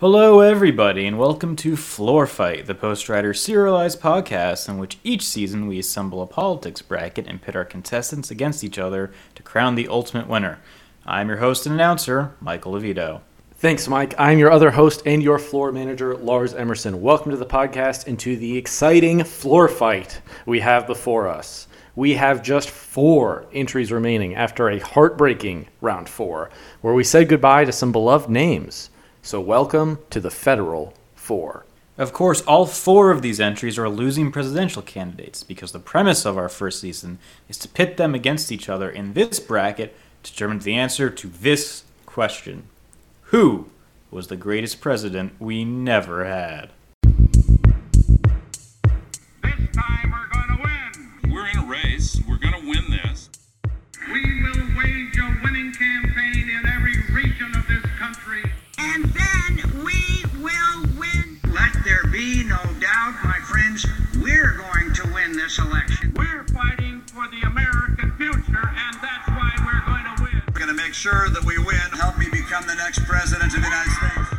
Hello, everybody, and welcome to Floor Fight, the Post Rider serialized podcast in which each season we assemble a politics bracket and pit our contestants against each other to crown the ultimate winner. I'm your host and announcer, Michael Levito. Thanks, Mike. I'm your other host and your floor manager, Lars Emerson. Welcome to the podcast and to the exciting floor fight we have before us. We have just four entries remaining after a heartbreaking round four, where we said goodbye to some beloved names. So, welcome to the Federal Four. Of course, all four of these entries are losing presidential candidates because the premise of our first season is to pit them against each other in this bracket to determine the answer to this question Who was the greatest president we never had? This time we're going to win. We're in a race. We're going to win this. We this election. We're fighting for the American future, and that's why we're going to win. We're going to make sure that we win. Help me become the next president of the United States.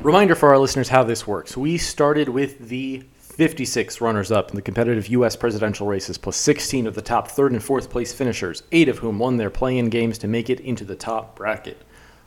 Reminder for our listeners how this works. We started with the 56 runners up in the competitive U.S. presidential races, plus 16 of the top third and fourth place finishers, eight of whom won their play in games to make it into the top bracket.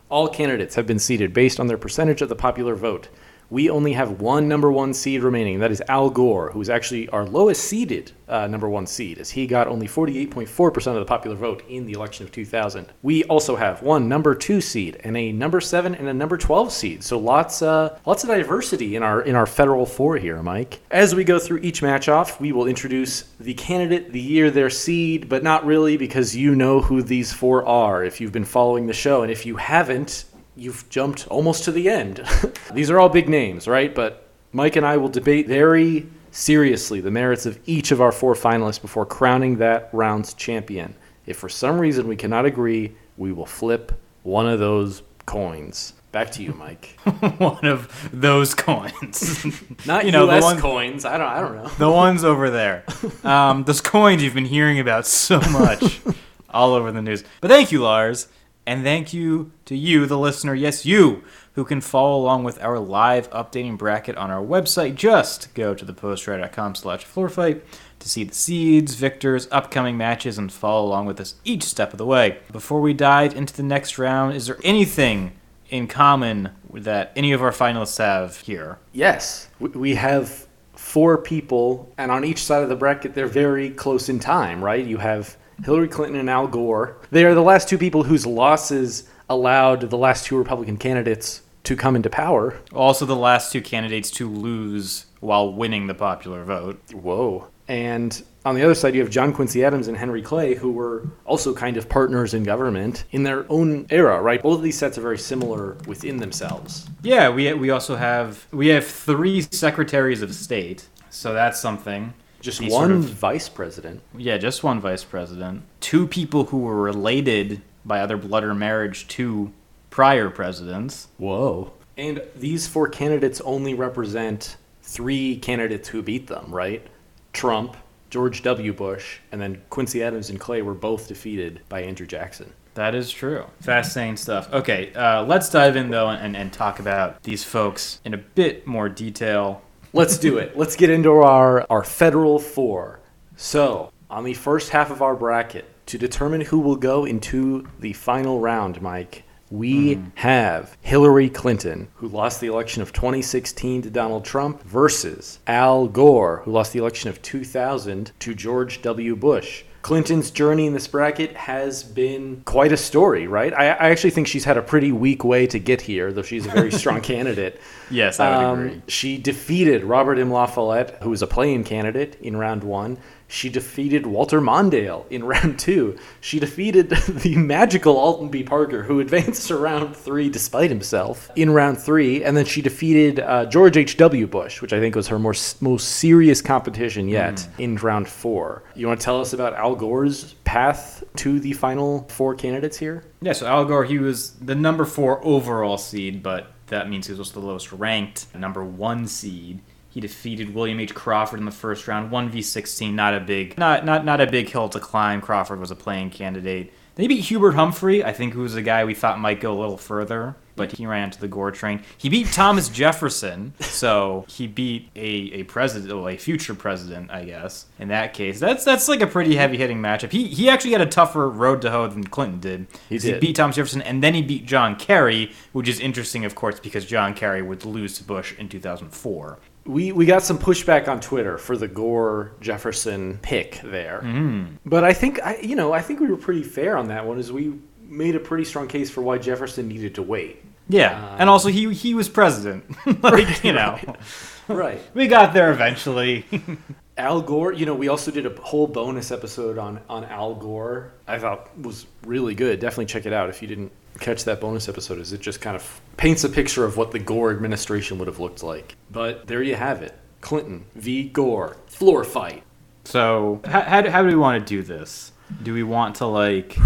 All candidates have been seated based on their percentage of the popular vote. We only have one number one seed remaining. That is Al Gore, who is actually our lowest seeded uh, number one seed, as he got only 48.4% of the popular vote in the election of 2000. We also have one number two seed and a number seven and a number 12 seed. So lots, uh, lots of diversity in our in our federal four here, Mike. As we go through each match off, we will introduce the candidate, the year, their seed, but not really because you know who these four are if you've been following the show, and if you haven't, you've jumped almost to the end. These are all big names, right? But Mike and I will debate very seriously the merits of each of our four finalists before crowning that round's champion. If for some reason we cannot agree, we will flip one of those coins. Back to you, Mike. One of those coins. Not You know, the U.S. one- coins. I don't. I don't know. the ones over there. Um, those coins you've been hearing about so much all over the news. But thank you, Lars. And thank you to you, the listener. Yes, you, who can follow along with our live updating bracket on our website. Just go to thepostrider.com slash floorfight to see the seeds, victors, upcoming matches, and follow along with us each step of the way. Before we dive into the next round, is there anything in common that any of our finalists have here? Yes, we have four people, and on each side of the bracket, they're very close in time, right? You have Hillary Clinton and Al Gore. They are the last two people whose losses allowed the last two Republican candidates to come into power. Also, the last two candidates to lose while winning the popular vote. Whoa. And on the other side, you have John Quincy Adams and Henry Clay, who were also kind of partners in government in their own era, right? Both of these sets are very similar within themselves. Yeah, we we also have we have three secretaries of state, so that's something. Just one sort of- vice president. yeah, just one vice president. Two people who were related by other blood or marriage to prior presidents. Whoa. And these four candidates only represent three candidates who beat them, right? Trump, George W. Bush, and then Quincy Adams and Clay were both defeated by Andrew Jackson. That is true. Fascinating stuff. Okay, uh, let's dive in though and, and talk about these folks in a bit more detail. Let's do it. Let's get into our, our federal four. So, on the first half of our bracket, to determine who will go into the final round, Mike, we mm-hmm. have Hillary Clinton, who lost the election of 2016 to Donald Trump, versus Al Gore, who lost the election of 2000 to George W. Bush. Clinton's journey in this bracket has been quite a story, right? I, I actually think she's had a pretty weak way to get here, though she's a very strong candidate. Yes, I would Um, agree. She defeated Robert M. La Follette, who was a play-in candidate in round one. She defeated Walter Mondale in round two. She defeated the magical Alton B. Parker, who advanced to round three despite himself in round three. And then she defeated uh, George H.W. Bush, which I think was her more, most serious competition yet in round four. You want to tell us about Al Gore's path to the final four candidates here? Yeah, so Al Gore, he was the number four overall seed, but that means he was also the lowest ranked number one seed. He defeated William H. Crawford in the first round, one v sixteen. Not a big, not not not a big hill to climb. Crawford was a play-in candidate. Then he beat Hubert Humphrey, I think, who was a guy we thought might go a little further, but he ran to the Gore train. He beat Thomas Jefferson, so he beat a, a president, well, a future president, I guess. In that case, that's that's like a pretty heavy hitting matchup. He he actually had a tougher road to hoe than Clinton did. He, did. beat Thomas Jefferson, and then he beat John Kerry, which is interesting, of course, because John Kerry would lose to Bush in 2004. We we got some pushback on Twitter for the Gore Jefferson pick there, Mm-hmm. but I think I you know I think we were pretty fair on that one. As we made a pretty strong case for why Jefferson needed to wait. Yeah, and also he he was president, like you know. Right. We got there eventually. Al Gore, you know, we also did a whole bonus episode on on Al Gore. I thought was really good. Definitely check it out if you didn't catch that bonus episode. is it just kind of paints a picture of what the Gore administration would have looked like. But there you have it: Clinton v. Gore, floor fight. so, how, how, do, how do we want to do this? Do we want to like?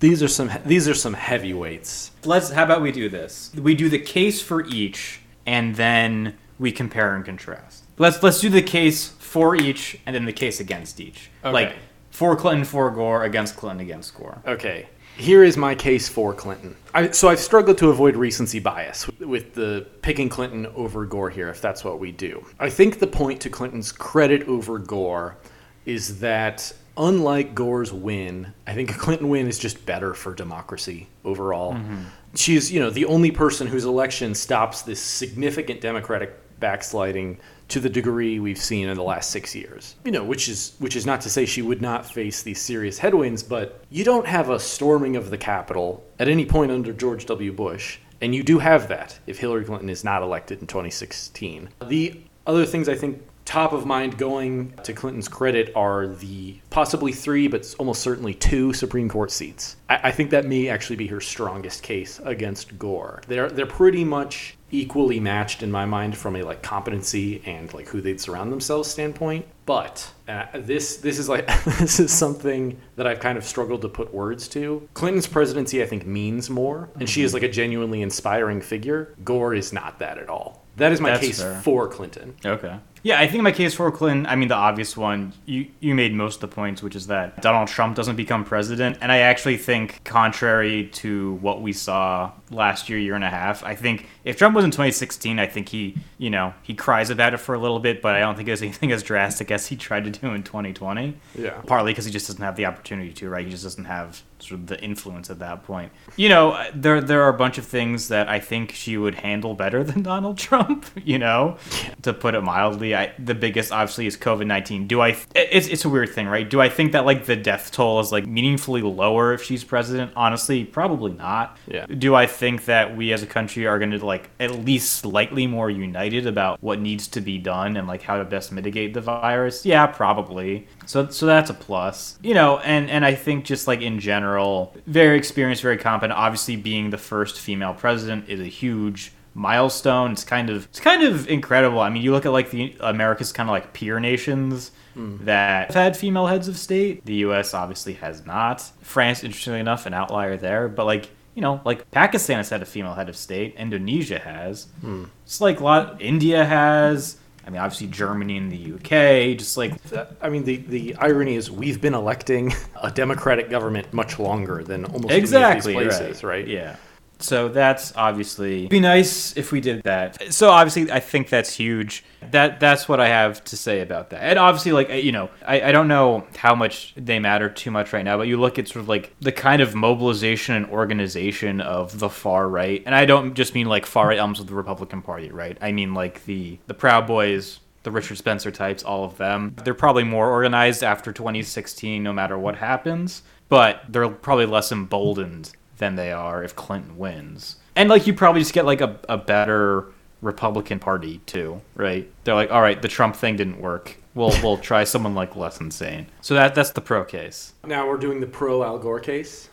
These are some these are some heavyweights. Let's. How about we do this? We do the case for each, and then we compare and contrast. Let's let's do the case for each, and then the case against each. Okay. Like for Clinton, for Gore, against Clinton, against Gore. Okay, here is my case for Clinton. I, so I've struggled to avoid recency bias with, with the picking Clinton over Gore here, if that's what we do. I think the point to Clinton's credit over Gore is that unlike Gore's win, I think a Clinton win is just better for democracy overall. Mm-hmm. She's, you know, the only person whose election stops this significant Democratic backsliding to the degree we've seen in the last six years. You know, which is which is not to say she would not face these serious headwinds, but you don't have a storming of the Capitol at any point under George W. Bush, and you do have that if Hillary Clinton is not elected in 2016. The other things I think top of mind going to Clinton's credit are the possibly three, but almost certainly two Supreme Court seats. I, I think that may actually be her strongest case against Gore. They're they're pretty much equally matched in my mind from a like competency and like who they'd surround themselves standpoint. But uh, this this is like this is something that I've kind of struggled to put words to. Clinton's presidency, I think, means more, and she is like a genuinely inspiring figure. Gore is not that at all. That is my That's case fair. for Clinton. Okay. Yeah, I think my case for Clinton, I mean, the obvious one, you, you made most of the points, which is that Donald Trump doesn't become president. And I actually think, contrary to what we saw last year, year and a half, I think if Trump was in 2016, I think he, you know, he cries about it for a little bit, but I don't think there's anything as drastic as he tried to do in 2020. Yeah. Partly because he just doesn't have the opportunity to, right? He just doesn't have sort of the influence at that point. You know, there there are a bunch of things that I think she would handle better than Donald Trump. You know, to put it mildly. I the biggest obviously is COVID nineteen. Do I? It's it's a weird thing, right? Do I think that like the death toll is like meaningfully lower if she's president? Honestly, probably not. Yeah. Do I think that we as a country are going to like at least slightly more united about what needs to be done and like how to best mitigate the virus? Yeah, probably. So so that's a plus. You know, and and I think just like in general, very experienced, very competent. Obviously, being the first female president is a huge milestone. It's kind of it's kind of incredible. I mean, you look at like the America's kind of like peer nations mm. that have had female heads of state. The U.S. obviously has not. France, interestingly enough, an outlier there. But like you know, like Pakistan has had a female head of state. Indonesia has. Hmm. It's like a lot. India has. I mean, obviously Germany and the UK. Just like I mean, the, the irony is we've been electing a democratic government much longer than almost exactly any of these places, right? Yeah. So that's obviously be nice if we did that. So obviously, I think that's huge. That that's what I have to say about that. And obviously, like you know, I, I don't know how much they matter too much right now, but you look at sort of like the kind of mobilization and organization of the far right, and I don't just mean like far right elements of the Republican Party, right? I mean like the the Proud Boys, the Richard Spencer types, all of them. They're probably more organized after 2016, no matter what happens, but they're probably less emboldened than they are if Clinton wins. And like you probably just get like a, a better Republican Party too, right? They're like, all right, the Trump thing didn't work. We'll we'll try someone like less insane. So that that's the pro case. Now we're doing the pro Al Gore case.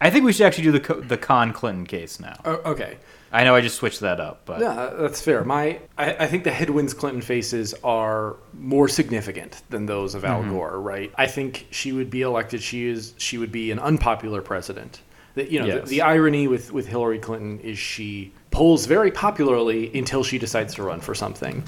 I think we should actually do the co- the con Clinton case now. Oh, okay. I know I just switched that up, but Yeah, that's fair. My, I, I think the headwinds Clinton faces are more significant than those of Al mm-hmm. Gore, right? I think she would be elected. She is. She would be an unpopular president. The, you know, Yes. the, the irony with with Hillary Clinton is she polls very popularly until she decides to run for something.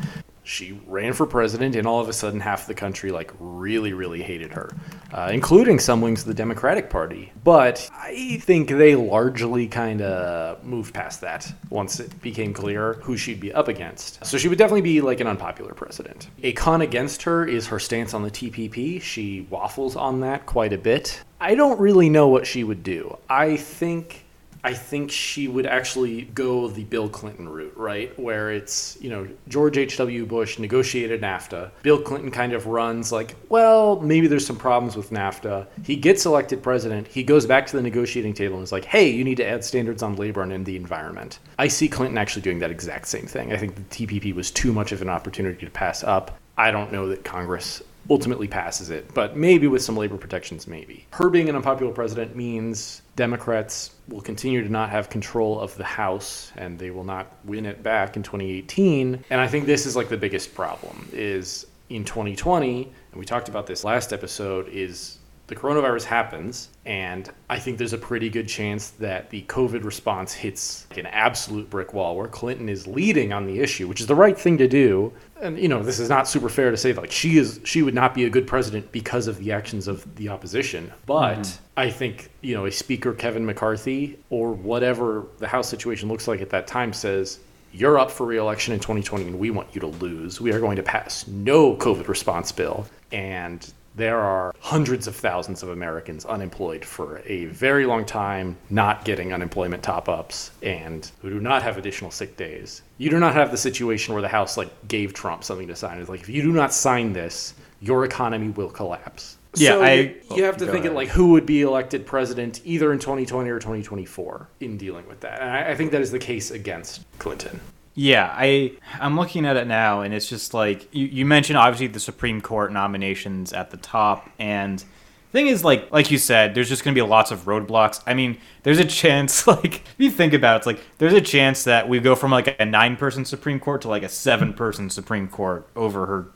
She ran for president, and all of a sudden, half the country like really, really hated her, uh, including some wings of the Democratic Party. But I think they largely kind of moved past that once it became clear who she'd be up against. So she would definitely be like an unpopular president. A con against her is her stance on the TPP. She waffles on that quite a bit. I don't really know what she would do. I think I think she would actually go the Bill Clinton route, right? Where it's, you know, George H.W. Bush negotiated NAFTA. Bill Clinton kind of runs like, well, maybe there's some problems with NAFTA. He gets elected president. He goes back to the negotiating table and is like, hey, you need to add standards on labor and in the environment. I see Clinton actually doing that exact same thing. I think the TPP was too much of an opportunity to pass up. I don't know that Congress ultimately passes it, but maybe with some labor protections, maybe. Her being an unpopular president means Democrats will continue to not have control of the House and they will not win it back in 2018. And I think this is like the biggest problem is in 2020, and we talked about this last episode, is the coronavirus happens, and I think there's a pretty good chance that the COVID response hits like an absolute brick wall where Clinton is leading on the issue, which is the right thing to do. And you know, this is not super fair to say like she is she would not be a good president because of the actions of the opposition. But mm-hmm. I think, you know, a speaker Kevin McCarthy or whatever the House situation looks like at that time says you're up for re-election in 2020 and we want you to lose. We are going to pass no COVID response bill and there are hundreds of thousands of Americans unemployed for a very long time, not getting unemployment top ups, and who do not have additional sick days. You do not have the situation where the House like gave Trump something to sign. It's like if you do not sign this, your economy will collapse. Yeah, So I- you, oh, you have to think it ahead. like who would be elected president either in 2020 or 2024 in dealing with that. And I, I think that is the case against Clinton. Yeah, I I'm looking at it now, and it's just like you, you mentioned. Obviously, the Supreme Court nominations at the top, and thing is, like like you said, there's just gonna be lots of roadblocks. I mean, there's a chance, like if you think about it, it's like there's a chance that we go from like a nine person Supreme Court to like a seven person Supreme Court over her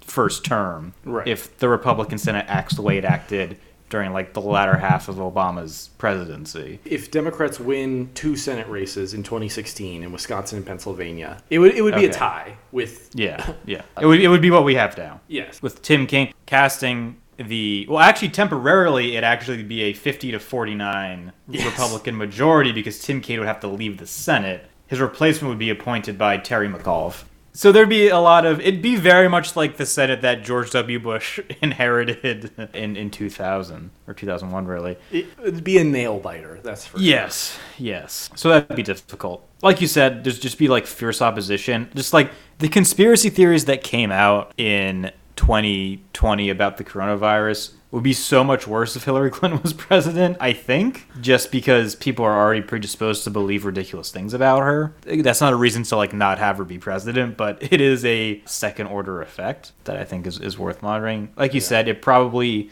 first term, Right. if the Republican Senate acts the way it acted during like the latter half of Obama's presidency. If Democrats win two Senate races in 2016 in Wisconsin and Pennsylvania, it would it would be a tie with Yeah, yeah, it would it would be what we have now. yes. with Tim Kaine casting the well actually temporarily it'd actually be a 50 to 49 Yes. Republican majority because Tim Kaine would have to leave the Senate. His replacement would be appointed by Terry McAuliffe. So there'd be a lot of it'd be very much like the Senate that George W. Bush inherited in, in 2000 or 2001 really. It would be a nail biter. That's for sure. Yes, yes. So that'd be difficult. Like you said, there's just be like fierce opposition. Just like the conspiracy theories that came out in 2020 about the coronavirus would be so much worse if Hillary Clinton was president, I think, just because people are already predisposed to believe ridiculous things about her. That's not a reason to like not have her be president, but it is a second order effect that I think is, is worth monitoring. Like you said, it probably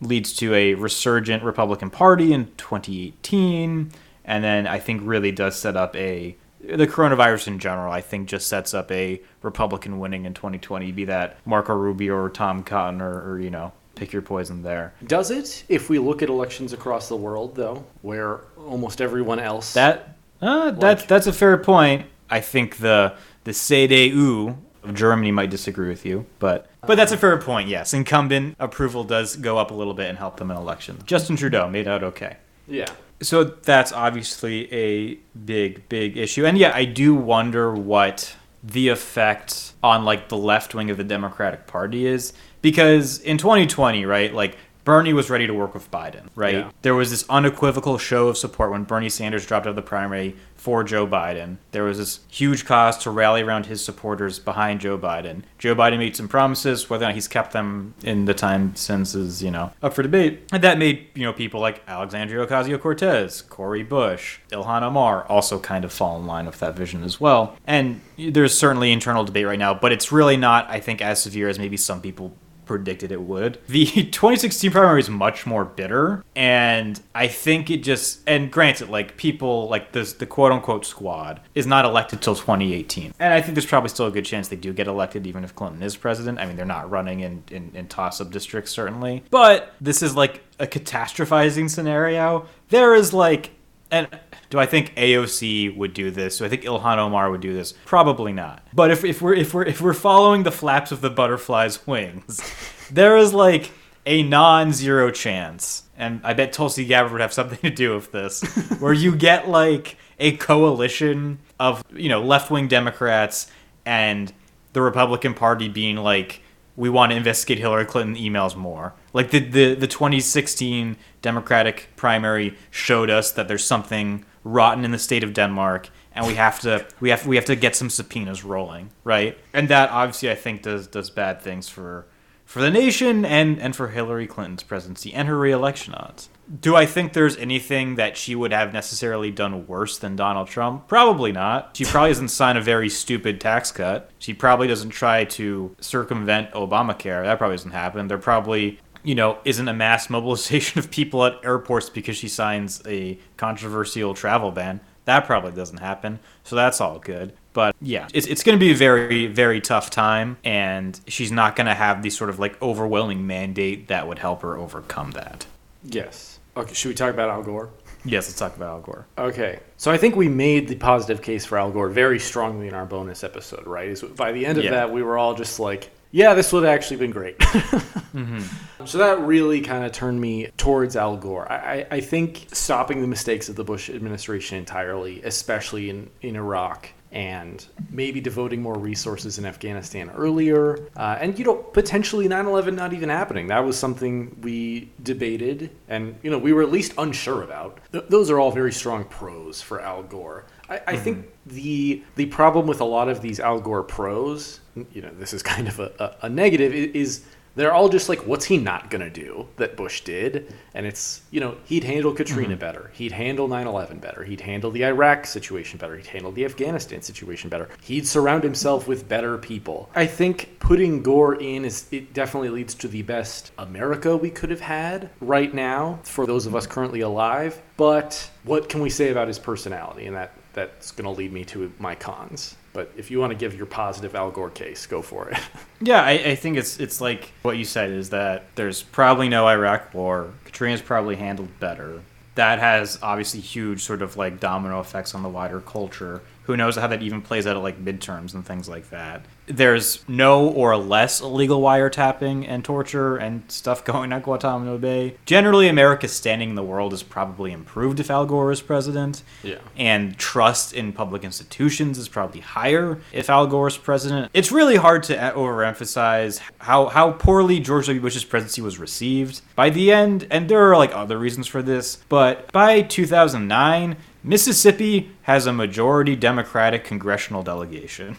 leads to a resurgent Republican Party in 2018, and then I think really does set up a the coronavirus in general. I think just sets up a Republican winning in 2020, be that Marco Rubio or Tom Cotton or, or you know pick your poison there. Does it? If we look at elections across the world, though, where almost everyone else That uh, that's that's a fair point. I think the the CDU of Germany might disagree with you, but but that's a fair point. Yes, incumbent approval does go up a little bit and help them in elections. Justin Trudeau made out okay. yeah. So that's obviously a big big issue. And yeah i do wonder what the effect on like the left wing of the democratic party is. Because in 2020 right like bernie was ready to work with biden right? Yeah. there was this unequivocal show of support when bernie sanders dropped out of the primary for joe biden. There was this huge cause to rally around his supporters behind joe biden. Joe biden made some promises whether or not he's kept them in the time since is you know up for debate. And that made you know people like alexandria ocasio-cortez cory bush ilhan omar also kind of fall in line with that vision as well. And there's certainly internal debate right now but it's really not i think as severe as maybe some people predicted it would. The 2016 primary is much more bitter, and I think it just and granted, like people like this, the quote unquote squad is not elected till 2018, and I think there's probably still a good chance they do get elected even if Clinton is president. I mean, they're not running in in, in toss-up districts certainly, but this is like a catastrophizing scenario. There is like And do I think AOC would do this? Do I think Ilhan Omar would do this? Probably not. But if, if we're if we're if we're following the flaps of the butterfly's wings, there is like a non-zero chance, and I bet Tulsi Gabbard would have something to do with this, where you get like a coalition of you know left-wing Democrats and the Republican Party being like, we want to investigate Hillary Clinton emails more. Like the, the, the 2016 Democratic primary showed us that there's something rotten in the state of Denmark, and we have to we have we have to get some subpoenas rolling, right? And that obviously I think does does bad things for for the nation and and for Hillary Clinton's presidency and her reelection odds. Do I think there's anything that she would have necessarily done worse than Donald Trump? Probably not. She probably doesn't sign a very stupid tax cut. She probably doesn't try to circumvent Obamacare. That probably doesn't happen. They're probably, you know, isn't a mass mobilization of people at airports because she signs a controversial travel ban. That probably doesn't happen. So that's all good. But yeah, it's, it's going to be a very, very tough time. And she's not going to have the sort of like overwhelming mandate that would help her overcome that. Yes. Okay, should we talk about Al Gore? Yes, let's talk about Al Gore. Okay. So I think we made the positive case for Al Gore very strongly in our bonus episode, right? Is by the end of Yeah. that, we were all just like, yeah, this would have actually been great. So that really kind of turned me towards Al Gore. I, I, I think stopping the mistakes of the Bush administration entirely, especially in, in Iraq, and maybe devoting more resources in Afghanistan earlier, uh, and you know potentially 9/11 not even happening. That was something we debated, and you know we were at least unsure about. Th- those are all very strong pros for Al Gore. I, I think mm-hmm. the the problem with a lot of these Al Gore pros, you know, this is kind of a, a, a negative, is they're all just like, what's he not going to do that Bush did? And it's, you know, he'd handle Katrina mm-hmm. better. He'd handle 9 11 better. He'd handle the Iraq situation better. He'd handle the Afghanistan situation better. He'd surround himself with better people. I think putting Gore in is, it definitely leads to the best America we could have had right now for those of us currently alive. But what can we say about his personality? And that, that's going to lead me to my cons. But if you want to give your positive Al Gore case, go for it. Yeah, I, I think it's it's like what you said is that there's probably no Iraq war. Katrina's probably handled better. That has obviously huge sort of like domino effects on the wider culture. Who knows how that even plays out at like midterms and things like that. There's no or less illegal wiretapping and torture and stuff going on Guantanamo Bay. Generally, America's standing in the world is probably improved if Al Gore is president Yeah. and trust in public institutions is probably higher if Al Gore is president. It's really hard to overemphasize how how poorly George W. Bush's presidency was received. By the end, and there are like other reasons for this, but by 2009, Mississippi has a majority Democratic congressional delegation.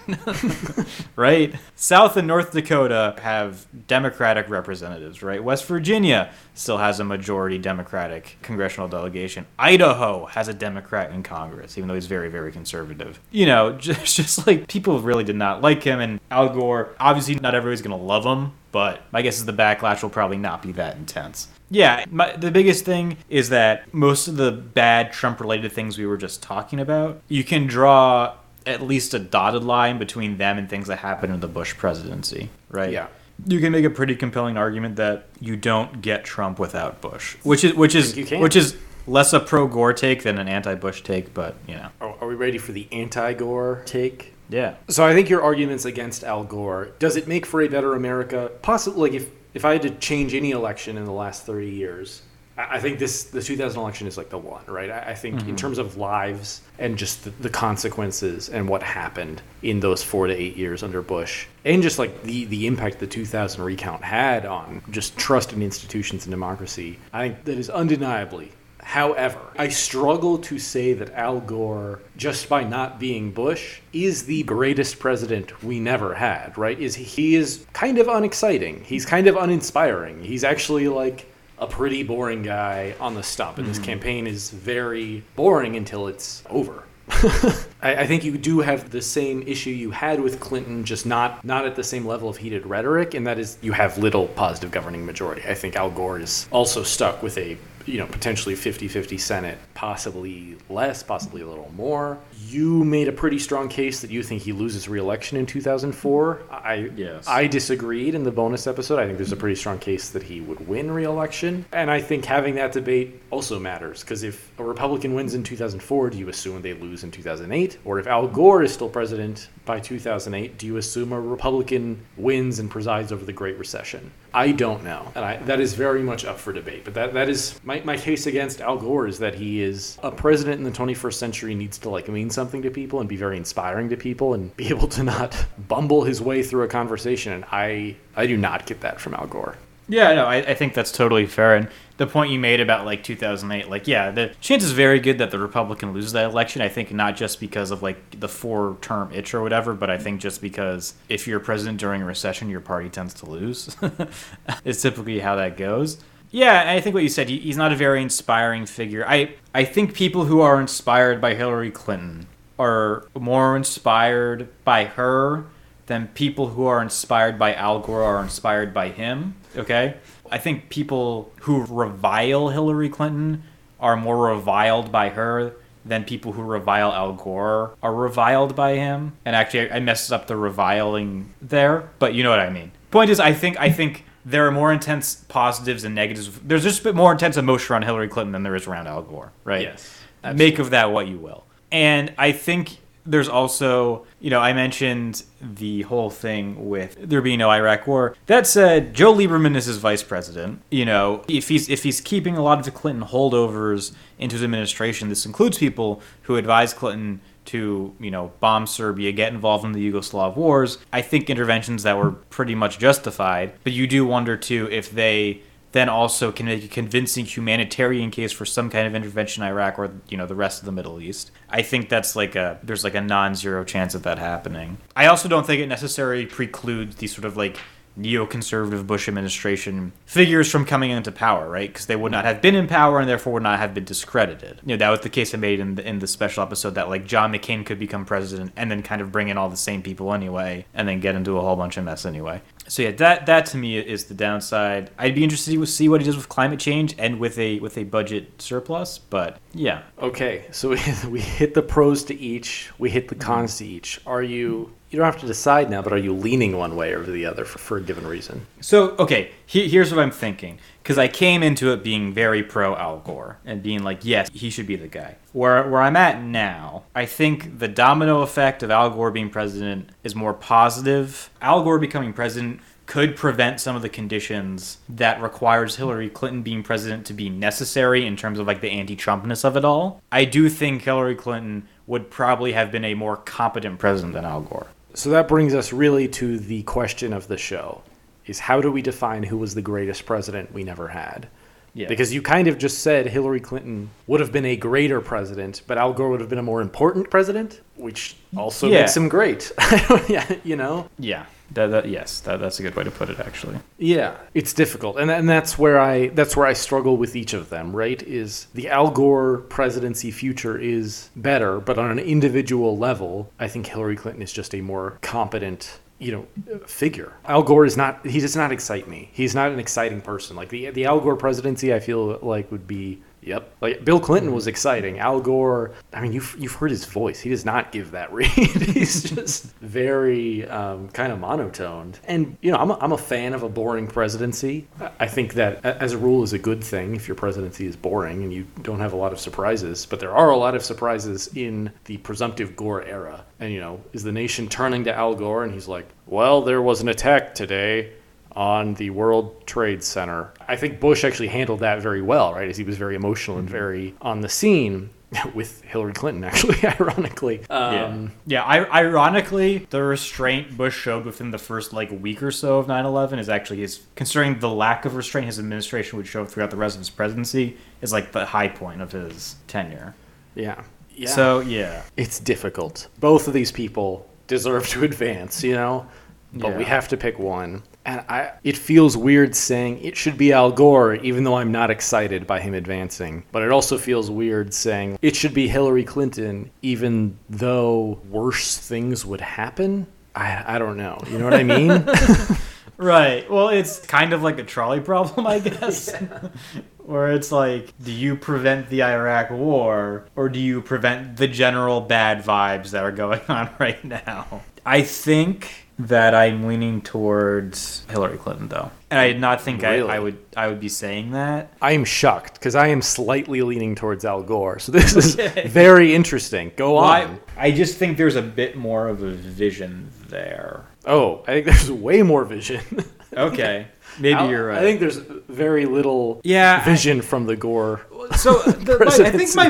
right? South and North Dakota have Democratic representatives, right? West Virginia still has a majority Democratic congressional delegation. Idaho has a Democrat in Congress, even though he's very, very conservative. You know, just, just like people really did not like him. And Al Gore, obviously, not everybody's going to love him, but my guess is the backlash will probably not be that intense. Yeah, my, the biggest thing is that most of the bad Trump related things we were just talking about, you can draw at least a dotted line between them and things that happened in the Bush presidency, right? Yeah. You can make a pretty compelling argument that you don't get Trump without Bush, which is which is think you can. which is less a pro Gore take than an anti Bush take, but you know, Are, are we ready for the anti-Gore take? yeah. So I think your arguments against Al Gore does it make for a better America? Possibly, like if if I had to change any election in the last thirty years, I, think this the 2000 election is like the one, right? I, I think in mm-hmm. terms of lives and just the, the consequences and what happened in those four to eight years under Bush, and just like the the impact the 2000 recount had on just trust in institutions and democracy, I think that is undeniably However, I struggle to say that Al Gore, just by not being Bush, is the greatest president we never had, right? Is he is kind of unexciting. He's kind of uninspiring. He's actually like a pretty boring guy on the stump, and this mm-hmm. campaign is very boring until it's over. I, I think you do have the same issue you had with Clinton, just not not at the same level of heated rhetoric, and that is you have little positive governing majority. I think Al Gore is also stuck with a you know potentially 50-50 Senate, possibly less, possibly a little more. You made a pretty strong case that you think he loses re-election in 2004. I Yes. I disagreed in the bonus episode. I think there's a pretty strong case that he would win re-election, and I think having that debate also matters because if a Republican wins in 2004, do you assume they lose in 2008? Or if Al Gore is still president by 2008, do you assume a Republican wins and presides over the Great Recession? I don't know, and I, that is very much up for debate. But that that is my, my case against Al Gore is that he is a president in the 21st century needs to like mean something to people and be very inspiring to people and be able to not bumble his way through a conversation. And I I do not get that from Al Gore. Yeah, no, I, I think that's totally fair. And the point you made about like 2008, like, yeah, the chance is very good that the Republican loses that election. I think not just because of like the four term itch or whatever, but I think just because if you're president during a recession, your party tends to lose. it's typically how that goes. Yeah, I think what you said, he's not a very inspiring figure. I, I think people who are inspired by Hillary Clinton are more inspired by her than people who are inspired by Al Gore are inspired by him. Okay? I think people who revile Hillary Clinton are more reviled by her than people who revile Al Gore are reviled by him. And actually, I messed up the reviling there, but you know what I mean. Point is, I think I think there are more intense positives and negatives. There's just a bit more intense emotion around Hillary Clinton than there is around Al Gore, right? Yes, Make of that what you will. And I think there's also, you know, I mentioned the whole thing with there being no Iraq war. That said, Joe Lieberman is his vice president. You know, if he's if he's keeping a lot of the Clinton holdovers into his administration, this includes people who advised Clinton to, you know, bomb Serbia, get involved in the Yugoslav wars. I think interventions that were pretty much justified. But you do wonder too if they then also can make a convincing humanitarian case for some kind of intervention in Iraq or you know the rest of the Middle East. I think that's like a there's like a non-zero chance of that happening. I also don't think it necessarily precludes the sort of like neoconservative Bush administration figures from coming into power, right? Because they would not have been in power and therefore would not have been discredited. You know, that was the case I made in the, in the special episode that like John McCain could become president and then kind of bring in all the same people anyway and then get into a whole bunch of mess anyway. So yeah, that that to me is the downside. I'd be interested to see what he does with climate change and with a with a budget surplus, but yeah. Okay, so we, we hit the pros to each, we hit the mm-hmm. cons to each. Are you? You don't have to decide now, but are you leaning one way or the other for, for a given reason? So okay, he, here's what I'm thinking because I came into it being very pro Al Gore and being like, yes, he should be the guy. Where where I'm at now, I think the domino effect of Al Gore being president is more positive. Al Gore becoming president could prevent some of the conditions that requires Hillary Clinton being president to be necessary in terms of like the anti-Trumpness of it all. I do think Hillary Clinton would probably have been a more competent president than Al Gore. So that brings us really to the question of the show: is how do we define who was the greatest president we never had? Yeah. Because you kind of just said Hillary Clinton would have been a greater president, but Al Gore would have been a more important president, which also Yeah. makes him great. yeah, you know. Yeah. That, that yes, that, that's a good way to put it actually. Yeah, it's difficult, and and that's where I that's where I struggle with each of them. Right? Is the Al Gore presidency future is better, but on an individual level, I think Hillary Clinton is just a more competent. You know, figure. Al Gore is not. He does not excite me. He's not an exciting person. Like the the Al Gore presidency, I feel like would be. Yep. Like Bill Clinton was exciting. Al Gore. I mean, you've you've heard his voice. He does not give that read. He's just very um, kind of monotoned. And you know, I'm a, I'm a fan of a boring presidency. I think that as a rule is a good thing if your presidency is boring and you don't have a lot of surprises. But there are a lot of surprises in the presumptive Gore era. And you know, is the nation turning to Al Gore and he's like, "Well, there was an attack today." On the World Trade Center. I think Bush actually handled that very well, right? As he was very emotional and very on the scene with Hillary Clinton, actually, ironically. Um, yeah. I, ironically, the restraint Bush showed within the first like week or so of 9/11 is actually his considering the lack of restraint his administration would show throughout the rest of his presidency is like the high point of his tenure. yeah. Yeah. So yeah, it's difficult. Both of these people deserve to advance, you know? But we have to pick one. And I it feels weird saying it should be Al Gore, even though I'm not excited by him advancing. But it also feels weird saying it should be Hillary Clinton, even though worse things would happen. I, I don't know. You know what I mean? Right. Well, it's kind of like a trolley problem, I guess. Where it's like, do you prevent the Iraq war or do you prevent the general bad vibes that are going on right now? I think that I'm leaning towards Hillary Clinton though. And I did not think Really? I, I would I would be saying that. I am shocked because I am slightly leaning towards Al Gore. So this is very interesting. Go Why on. I just think there's a bit more of a vision there. Oh, I think there's way more vision. Okay. Maybe Al- you're right. I think there's very little Yeah, I- vision from the Gore. So the, my, I think my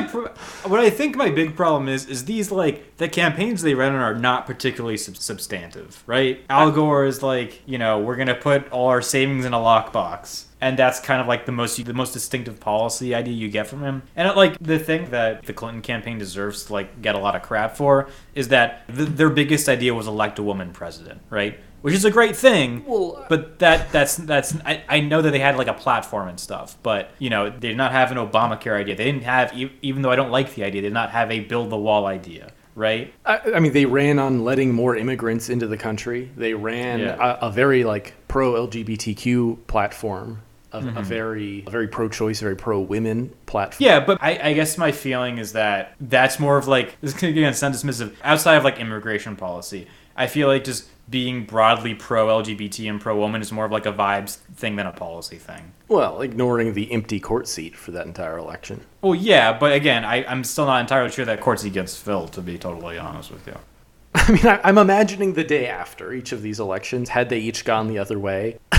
what I think my big problem is is these like the campaigns they run are not particularly sub- substantive, right? Al Gore is like you know we're gonna put all our savings in a lockbox. And that's kind of like the most the most distinctive policy idea you get from him. And it, like the thing that the Clinton campaign deserves to like get a lot of crap for is that th their biggest idea was elect a woman president, right? Which is a great thing. Well, But that that's that's I, I know that they had like a platform and stuff, but you know they did not have an Obamacare idea. They didn't have e- even though I don't like the idea, they did not have a build the wall idea, right? I, I mean, they ran on letting more immigrants into the country. They ran Yeah. a, a very like pro LGBTQ platform, a, Mm-hmm. a very a very pro choice, very pro women platform. Yeah, but I, I guess my feeling is that that's more of like this is gonna get sound dismissive outside of like immigration policy. I feel like just being broadly pro LGBT and pro woman is more of like a vibes thing than a policy thing. Well, ignoring the empty court seat for that entire election. Well, yeah, but again, I, I'm still not entirely sure that court seat gets filled. To be totally honest with you. I mean, I, I'm imagining the day after each of these elections, had they each gone the other way.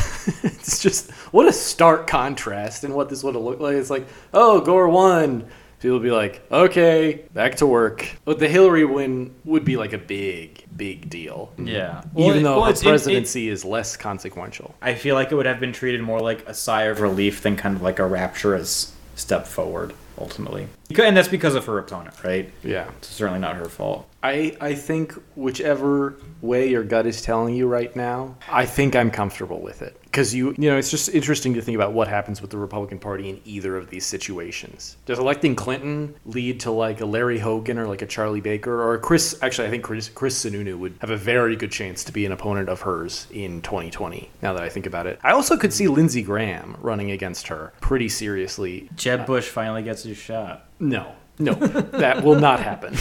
it's just what a stark contrast in what this would have looked like. It's like, oh, Gore won. People would be like, okay, back to work. But the Hillary win would be like a big, big deal. Yeah. Even though her it's- it- it- presidency is less consequential. I feel like it would have been treated more like a sigh of relief than kind of like a rapturous step forward, ultimately. And that's because of her opponent, right? Yeah. It's certainly not her fault. I, I think whichever way your gut is telling you right now, I think I'm comfortable with it. Because you, you know, it's just interesting to think about what happens with the Republican Party in either of these situations. Does electing Clinton lead to like a Larry Hogan or like a Charlie Baker or a Chris? Actually, I think Chris, Chris Sununu would have a very good chance to be an opponent of hers in 2020. Now that I think about it, I also could see Lindsey Graham running against her pretty seriously. Jeb Bush finally gets his shot. No, no, that will not happen.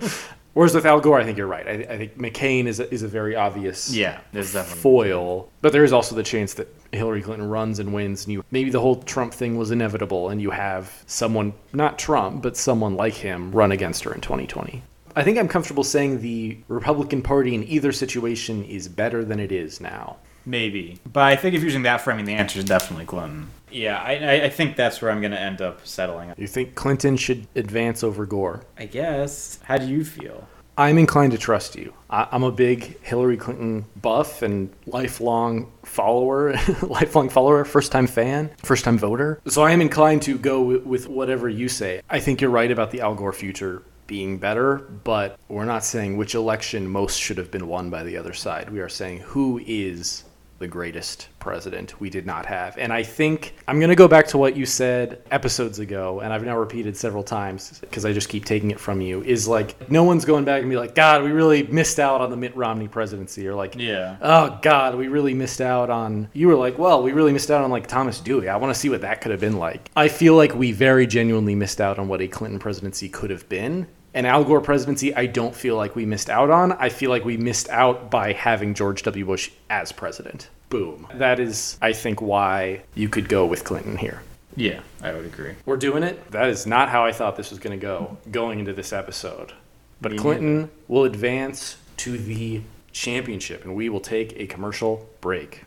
Whereas with Al Gore, I think you're right. I, I think McCain is a, is a very obvious Yeah, there's definitely. foil, but there is also the chance that Hillary Clinton runs and wins, and you maybe the whole Trump thing was inevitable, and you have someone not Trump, but someone like him run against her in 2020. I think I'm comfortable saying the Republican Party in either situation is better than it is now. Maybe. But I think if you're using that framing, the answer is definitely Clinton. Yeah, I, I, I think that's where I'm going to end up settling. You think Clinton should advance over Gore? I guess. How do you feel? I'm inclined to trust you. I, I'm a big Hillary Clinton buff and lifelong follower, lifelong follower, first time fan, first time voter. So I am inclined to go with whatever you say. I think you're right about the Al Gore future being better, but we're not saying which election most should have been won by the other side. We are saying who is the greatest president we did not have. And I think I'm going to go back to what you said episodes ago, and I've now repeated several times because I just keep taking it from you. Is like, no one's going back and be like, God, we really missed out on the Mitt Romney presidency. Or like, Yeah. oh, God, we really missed out on. You were like, well, we really missed out on like Thomas Dewey. I want to see what that could have been like. I feel like we very genuinely missed out on what a Clinton presidency could have been. An Al Gore presidency, I don't feel like we missed out on. I feel like we missed out by having George W. Bush as president. Boom. That is, I think, why you could go with Clinton here. Yeah, I would agree. We're doing it. That is not how I thought this was going to go going into this episode. But Me Clinton will advance to the championship, and we will take a commercial break.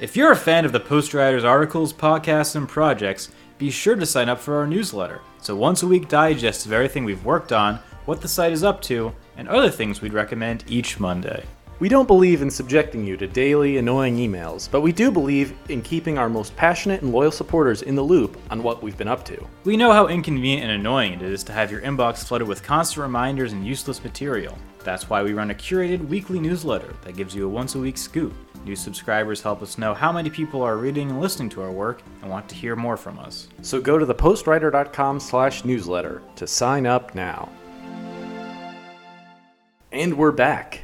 If you're a fan of the Post Riders articles, podcasts, and projects, be sure to sign up for our newsletter. It's a once a week digest of everything we've worked on, what the site is up to, and other things we'd recommend each Monday. We don't believe in subjecting you to daily annoying emails, but we do believe in keeping our most passionate and loyal supporters in the loop on what we've been up to. We know how inconvenient and annoying it is to have your inbox flooded with constant reminders and useless material. That's why we run a curated weekly newsletter that gives you a once a week scoop. New subscribers help us know how many people are reading and listening to our work and want to hear more from us. So go to thepostrider.com slash newsletter to sign up now. And we're back.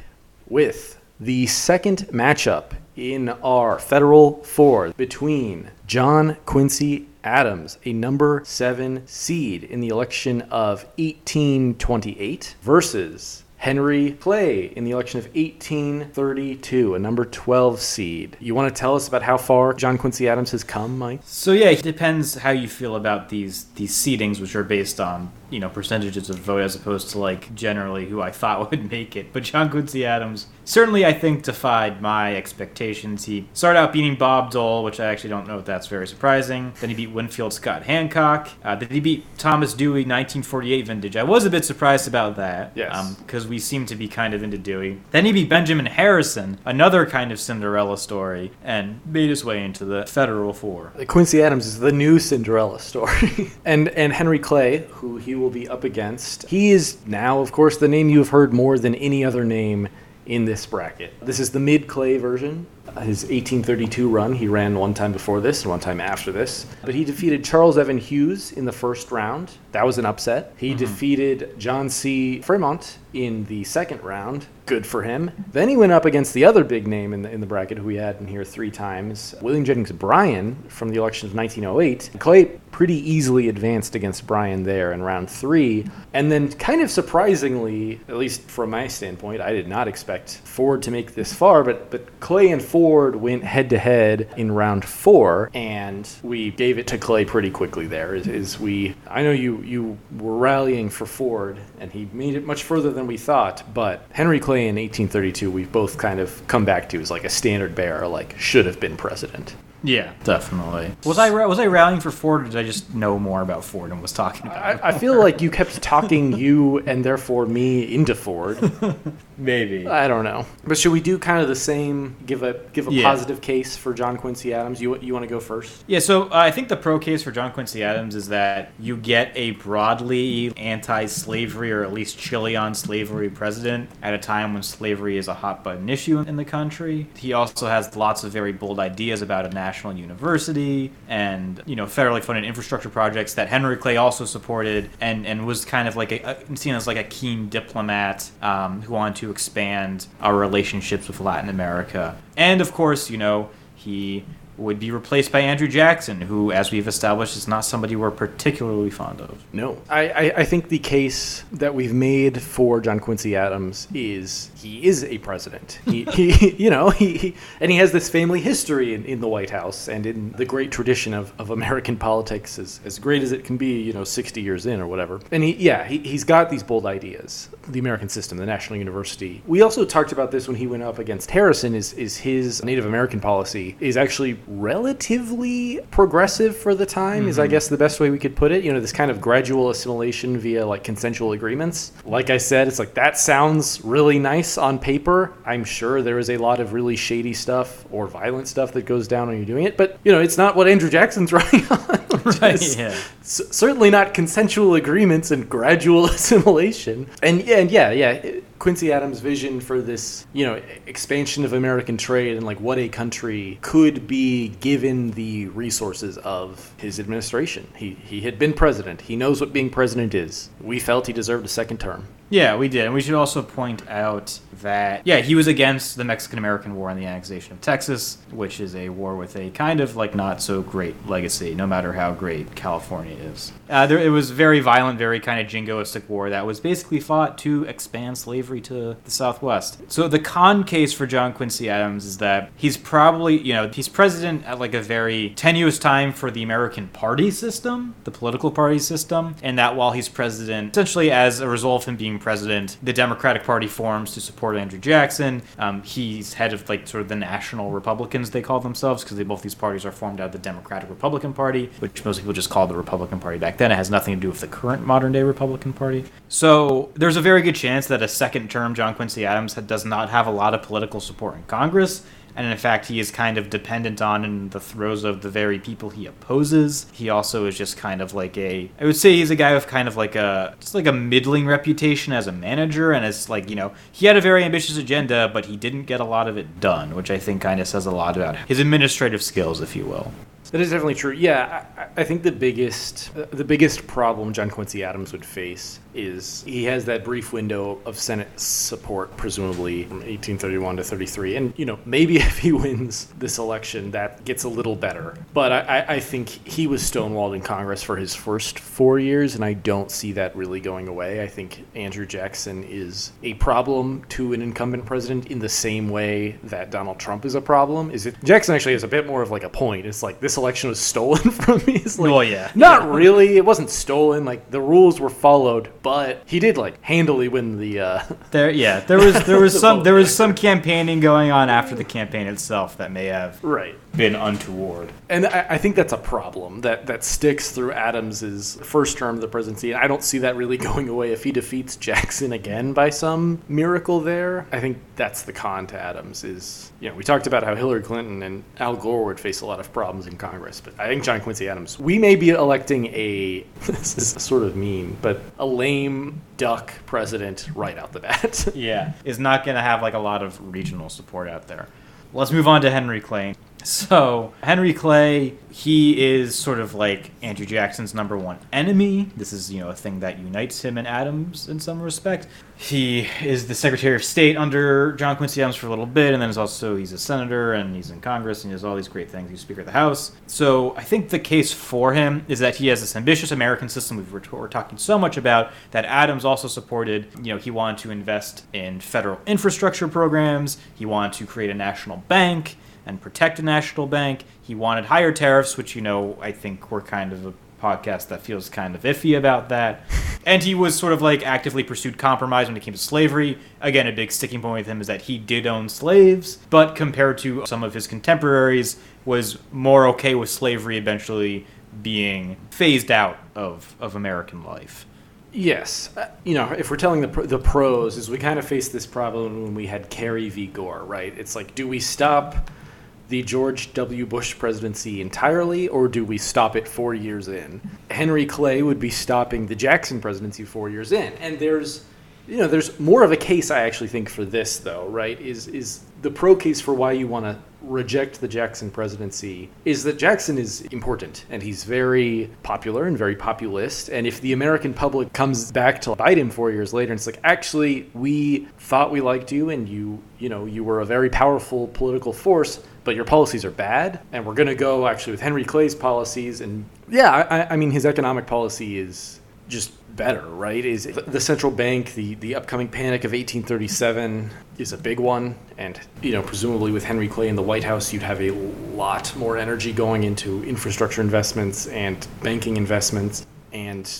with the second matchup in our federal four between John Quincy Adams, a number seven seed in the election of 1828, versus Henry Clay in the election of 1832, a number 12 seed. You want to tell us about how far John Quincy Adams has come, Mike? So yeah, it depends how you feel about these these seedings, which are based on you know percentages of vote as opposed to like generally who I thought would make it. But John Quincy Adams certainly I think defied my expectations. He started out beating Bob Dole, which I actually don't know if that's very surprising. Then he beat Winfield Scott Hancock. Uh, then he beat Thomas Dewey, 1948 vintage. I was a bit surprised about that. Yes. because we seem to be kind of into Dewey. Then he beat Benjamin Harrison, another kind of Cinderella story, and made his way into the Federal Four. Quincy Adams is the new Cinderella story. and and Henry Clay, who he will be up against, he is now, of course, the name you have heard more than any other name in this bracket. This is the mid Clay version. His 1832 run, he ran one time before this and one time after this. But he defeated Charles Evans Hughes in the first round. That was an upset. He mm-hmm. defeated John C. Fremont in the second round. Good for him. Then he went up against the other big name in the, in the bracket who we had in here three times, William Jennings Bryan from the election of 1908. Clay pretty easily advanced against Bryan there in round three. And then, kind of surprisingly, at least from my standpoint, I did not expect Ford to make this far, but, but Clay and Ford went head to head in round four, and we gave it to Clay pretty quickly there. Is, is we, I know you, you were rallying for Ford, and he made it much further than we thought, but Henry Clay in 1832, we've both kind of come back to as like a standard bearer, like should have been president. Yeah, definitely. Was I was I rallying for Ford, or did I just know more about Ford and was talking about? I, it? I feel like you kept talking you and therefore me into Ford. Maybe. I don't know. But should we do kind of the same? Give a give a Yeah. positive case for John Quincy Adams. You you want to go first? Yeah, so uh, I think the pro case for John Quincy Adams is that you get a broadly anti-slavery or at least chilly on slavery president at a time when slavery is a hot button issue in the country. He also has lots of very bold ideas about a national university and you know federally funded infrastructure projects that Henry Clay also supported and and was kind of like a, a seen as like a keen diplomat um, who wanted to expand our relationships with Latin America. And of course, you know he would be replaced by Andrew Jackson, who, as we've established, is not somebody we're particularly fond of. No. I, I, I think the case that we've made for John Quincy Adams is he is a president. He, he you know, he, he and he has this family history in, in the White House and in the great tradition of, of American politics, as, as great as it can be, you know, 60 years in or whatever. And he, yeah, he, he's got these bold ideas. The American system, the National University. We also talked about this when he went up against Harrison, is, is his Native American policy is actually relatively progressive for the time, is I mm-hmm. guess the best way we could put it. You know, this kind of gradual assimilation via like consensual agreements. Like I said, it's like that sounds really nice on paper. I'm sure there is a lot of really shady stuff or violent stuff that goes down when you're doing it, but you know, it's not what Andrew Jackson's running on. Right, yeah. c- certainly not consensual agreements and gradual assimilation. And yeah, and yeah, yeah. Quincy Adams' vision for this, you know, expansion of American trade and like what a country could be given the resources of his administration. He he had been president. He knows what being president is. We felt he deserved a second term. Yeah, we did. And we should also point out that, yeah, he was against the Mexican American War and the annexation of Texas, which is a war with a kind of like not so great legacy, no matter how great California is. Uh, there, it was very violent, very kind of jingoistic war that was basically fought to expand slavery to the Southwest. So the con case for John Quincy Adams is that he's probably, you know, he's president at like a very tenuous time for the American party system, the political party system, and that while he's president, essentially as a result of him being president, the Democratic Party forms to support Andrew Jackson. Um, he's head of like sort of the National Republicans, they call themselves, because both these parties are formed out of the Democratic Republican Party, which most people just called the Republican Party back then. It has nothing to do with the current modern day Republican Party. So there's a very good chance that a second term John Quincy Adams had- does not have a lot of political support in Congress. And in fact, he is kind of dependent on in the throes of the very people he opposes. He also is just kind of like a, I would say he's a guy with kind of like a, just like a middling reputation as a manager. And it's like, you know, he had a very ambitious agenda, but he didn't get a lot of it done, which I think kind of says a lot about his administrative skills, if you will. That is definitely true. Yeah, I, I think the biggest uh, the biggest problem John Quincy Adams would face is he has that brief window of Senate support, presumably from 1831 to 33, and you know maybe if he wins this election, that gets a little better. But I, I, think he was stonewalled in Congress for his first four years, and I don't see that really going away. I think Andrew Jackson is a problem to an incumbent president in the same way that Donald Trump is a problem. Is it Jackson actually has a bit more of like a point? It's like this election was stolen from me. It's like, Well, yeah. not really. It wasn't stolen. Like the rules were followed, but he did like handily win the. Uh, There, yeah, there was there was The some there was some campaigning going on after the campaign itself that may have right. been untoward. And I, I think that's a problem that, that sticks through Adams's first term of the presidency. And I don't see that really going away if he defeats Jackson again by some miracle there. I think that's the con to Adams is, you know, we talked about how Hillary Clinton and Al Gore would face a lot of problems in Congress, but I think John Quincy Adams, we may be electing a, this is sort of mean, but a lame duck president right out the bat. Yeah, is not going to have like a lot of regional support out there. Let's move on to Henry Clay. So, Henry Clay, he is sort of like Andrew Jackson's number one enemy. This is, you know, a thing that unites him and Adams in some respect. He is the Secretary of State under John Quincy Adams for a little bit, and then is also he's a senator and he's in Congress and he does all these great things. He's Speaker of the House. So, I think the case for him is that he has this ambitious American system we've, we're, we're talking so much about that Adams also supported. You know, he wanted to invest in federal infrastructure programs. He wanted to create a national bank and protect a national bank. He wanted higher tariffs, which, you know, I think we're kind of a podcast that feels kind of iffy about that. And he was sort of like actively pursued compromise when it came to slavery. Again, a big sticking point with him is that he did own slaves, but compared to some of his contemporaries, was more okay with slavery eventually being phased out of, of American life. Yes, uh, you know, if we're telling the pr- the pros, is we kind of faced this problem when we had Kerry v. Gore, right? It's like, do we stop the George W. Bush presidency entirely, or do we stop it four years in? Henry Clay would be stopping the Jackson presidency four years in, and there's, you know, there's more of a case I actually think for this though, right? Is is the pro case for why you want to reject the Jackson presidency is that Jackson is important and he's very popular and very populist. And if the American public comes back to bite him four years later and it's like, actually, we thought we liked you and you, you know, you were a very powerful political force, but your policies are bad. And we're going to go actually with Henry Clay's policies. And yeah, I, I mean, his economic policy is just better, right? Is the central bank, the, the upcoming panic of 1837 is a big one. And, you know, presumably with Henry Clay in the White House, you'd have a lot more energy going into infrastructure investments and banking investments. And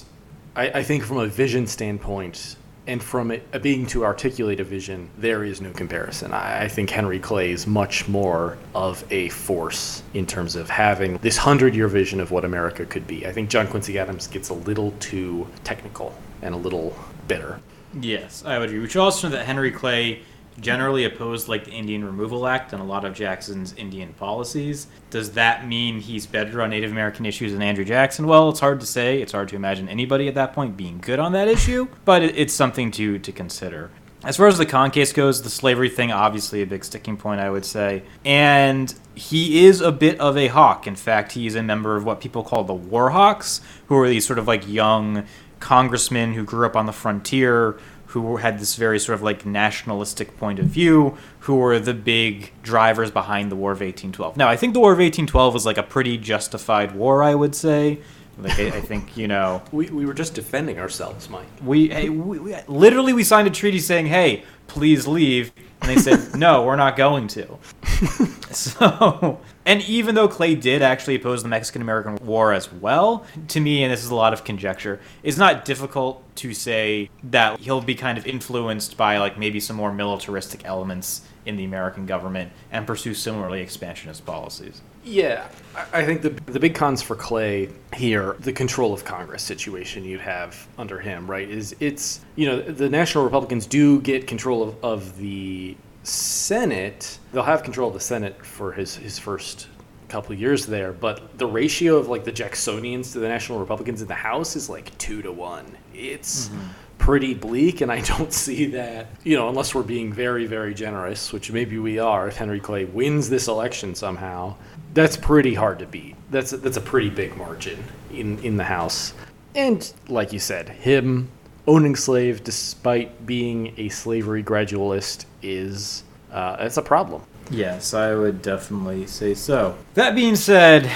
I, I think from a vision standpoint, and from it uh, being to articulate a vision, there is no comparison. I, I think Henry Clay is much more of a force in terms of having this hundred year vision of what America could be. I think John Quincy Adams gets a little too technical and a little bitter. Yes, I would agree. We should also know that Henry Clay generally opposed like the Indian Removal Act and a lot of Jackson's Indian policies. Does that mean he's better on Native American issues than Andrew Jackson? Well, it's hard to say. It's hard to imagine anybody at that point being good on that issue, but it, it's something to to consider. As far as the con case goes, the slavery thing obviously a big sticking point, I would say. And he is a bit of a hawk. In fact, he is a member of what people call the War Hawks, who are these sort of like young congressmen who grew up on the frontier, who had this very sort of like nationalistic point of view, who were the big drivers behind the War of 1812. Now, I think the War of 1812 was like a pretty justified war, I would say. Like, I, I think, you know, We, we were just defending ourselves, Mike. we, hey, we, we literally we signed a treaty saying, "Hey, please leave," and they said, "No, we're not going to." so, and even though Clay did actually oppose the Mexican American War as well, to me, and this is a lot of conjecture, it's not difficult to say that he'll be kind of influenced by like maybe some more militaristic elements in the American government and pursue similarly expansionist policies. Yeah, I think the the big cons for Clay here, the control of Congress situation you'd have under him, right? Is it's you know the National Republicans do get control of, of the Senate. They'll have control of the Senate for his his first couple of years there, but the ratio of like the Jacksonians to the National Republicans in the House is like two to one. It's mm-hmm. Pretty bleak, and I don't see that, you know, unless we're being very, very generous, which maybe we are, if Henry Clay wins this election somehow, that's pretty hard to beat. That's a, that's a pretty big margin in, in the House. And like you said, him owning slave despite being a slavery gradualist is uh, it's a problem. Yes, I would definitely say so. That being said,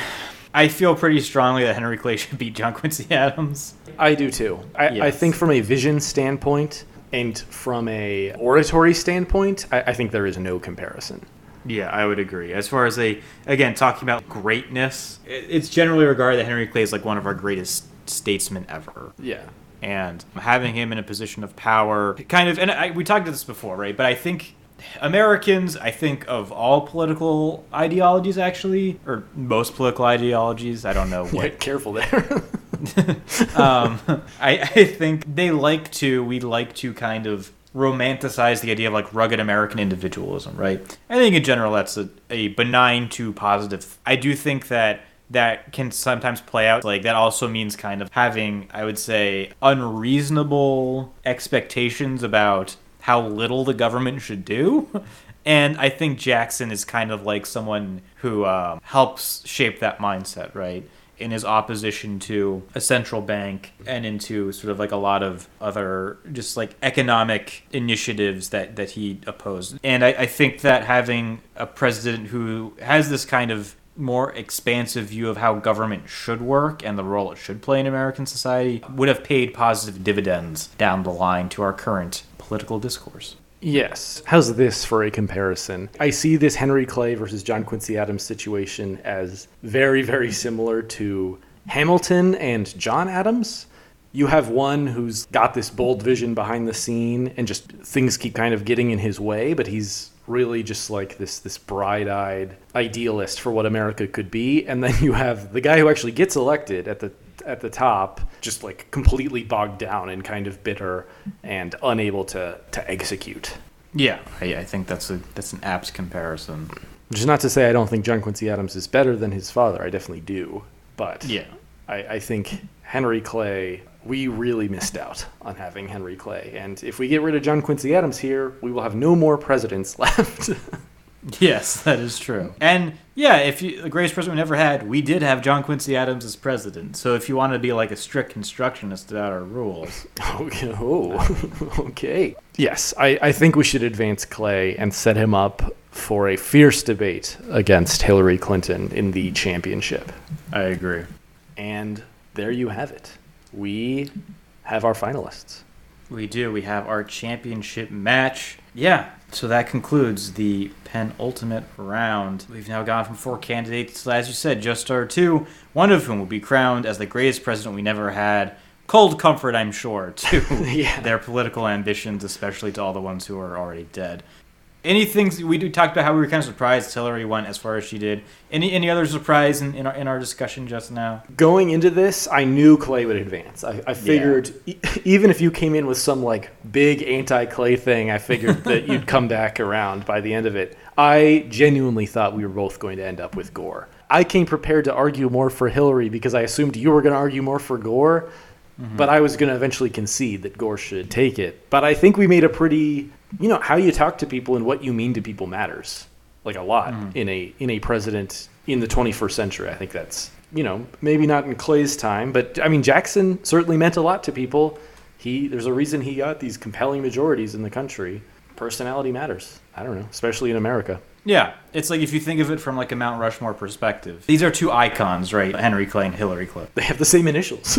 I feel pretty strongly that Henry Clay should beat John Quincy Adams. I do too. I, I think from a vision standpoint and from a oratory standpoint, I, I think there is no comparison. Yeah, I would agree. As far as a again talking about greatness, it's generally regarded that Henry Clay is like one of our greatest statesmen ever. Yeah. and having him in a position of power kind of and I, we talked about this before right but i think americans i think of all political ideologies actually or most political ideologies i don't know what. Get careful there. um, I, I think they like to we like to kind of romanticize the idea of like rugged american individualism right? I think in general that's a, a benign to positive. I do think that that can sometimes play out like that also means kind of having i would say unreasonable expectations about how little the government should do and i think jackson is kind of like someone who um, helps shape that mindset right in his opposition to a central bank and into sort of like a lot of other just like economic initiatives that, that he opposed. And I, I think that having a president who has this kind of more expansive view of how government should work and the role it should play in American society would have paid positive dividends down the line to our current political discourse. Yes. How's this for a comparison? I see this Henry Clay versus John Quincy Adams situation as very, very similar to Hamilton and John Adams. You have one who's got this bold vision behind the scene and just things keep kind of getting in his way, but he's really just like this this bright-eyed idealist for what America could be. And then you have the guy who actually gets elected at the at the top, just like completely bogged down and kind of bitter and unable to to execute. Yeah, I, I think that's a that's an apt comparison. Which is not to say I don't think John Quincy Adams is better than his father. I definitely do. But Yeah. I, I think Henry Clay, we really missed out on having Henry Clay. And if we get rid of John Quincy Adams here, we will have no more presidents left. Yes, that is true. And yeah, if you the greatest president we ever had, we did have John Quincy Adams as president. So if you want to be like a strict constructionist about our rules, okay. Oh, okay. Yes, I, I think we should advance Clay and set him up for a fierce debate against Hillary Clinton in the championship. I agree. And there you have it. We have our finalists. We do. We have our championship match. Yeah. So that concludes the penultimate round. We've now gone from four candidates to, as you said, just our two, one of whom will be crowned as the greatest president we never had. Cold comfort, I'm sure, to Yeah. their political ambitions, especially to all the ones who are already dead. Anything we do talked about how we were kind of surprised Hillary went as far as she did. Any any other surprise in, in our in our discussion just now? going into this, I knew Clay would advance. I, I figured e- even if you came in with some like big anti-Clay thing, I figured that you'd come back around by the end of it. I genuinely thought we were both going to end up with Gore. I came prepared to argue more for Hillary because I assumed you were going to argue more for Gore, mm-hmm. but I was going to eventually concede that Gore should take it. But I think we made a pretty, you know, how you talk to people and what you mean to people matters like a lot mm-hmm. in a in a president in the 21st century. I think that's you know maybe not in Clay's time, but I mean Jackson certainly meant a lot to people. He there's a reason he got these compelling majorities in the country. Personality matters. I don't know, especially in America. Yeah, it's like if you think of it from like a Mount Rushmore perspective. These are two icons, right? Henry Clay and Hillary Clinton. They have the same initials.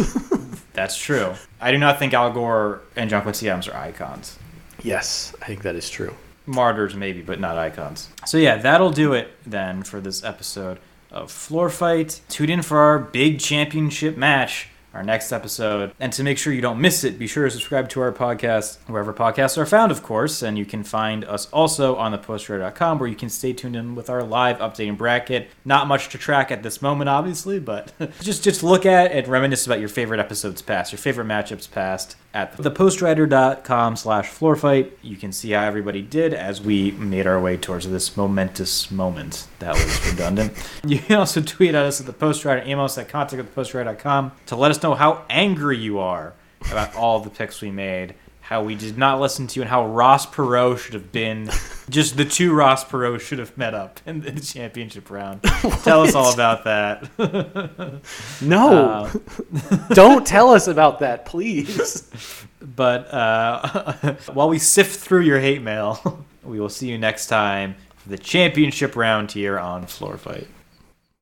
That's true. I do not think Al Gore and John Quincy Adams are icons. Yes, I think that is true. Martyrs, maybe, but not icons. So yeah, that'll do it then for this episode of Floor Fight. Tune in for our big championship match, our next episode. And to make sure you don't miss it, be sure to subscribe to our podcast wherever podcasts are found, of course. And you can find us also on thepostrider.com where you can stay tuned in with our live updating bracket. Not much to track at this moment, obviously, but just just look at and reminisce about your favorite episodes past, your favorite matchups past at thepostrider.com slash floorfight. You can see how everybody did as we made our way towards this momentous moment. That was redundant. You can also tweet at us at the postrider, email us at contact at thepostrider.com to let us know how angry you are about all the picks we made, how we did not listen to you, and how Ross Perot should have been just the two Ross Perot should have met up in the championship round. Tell us all about that. No, don't tell us about that, please. But uh, while we sift through your hate mail, we will see you next time for the championship round here on Floor Fight.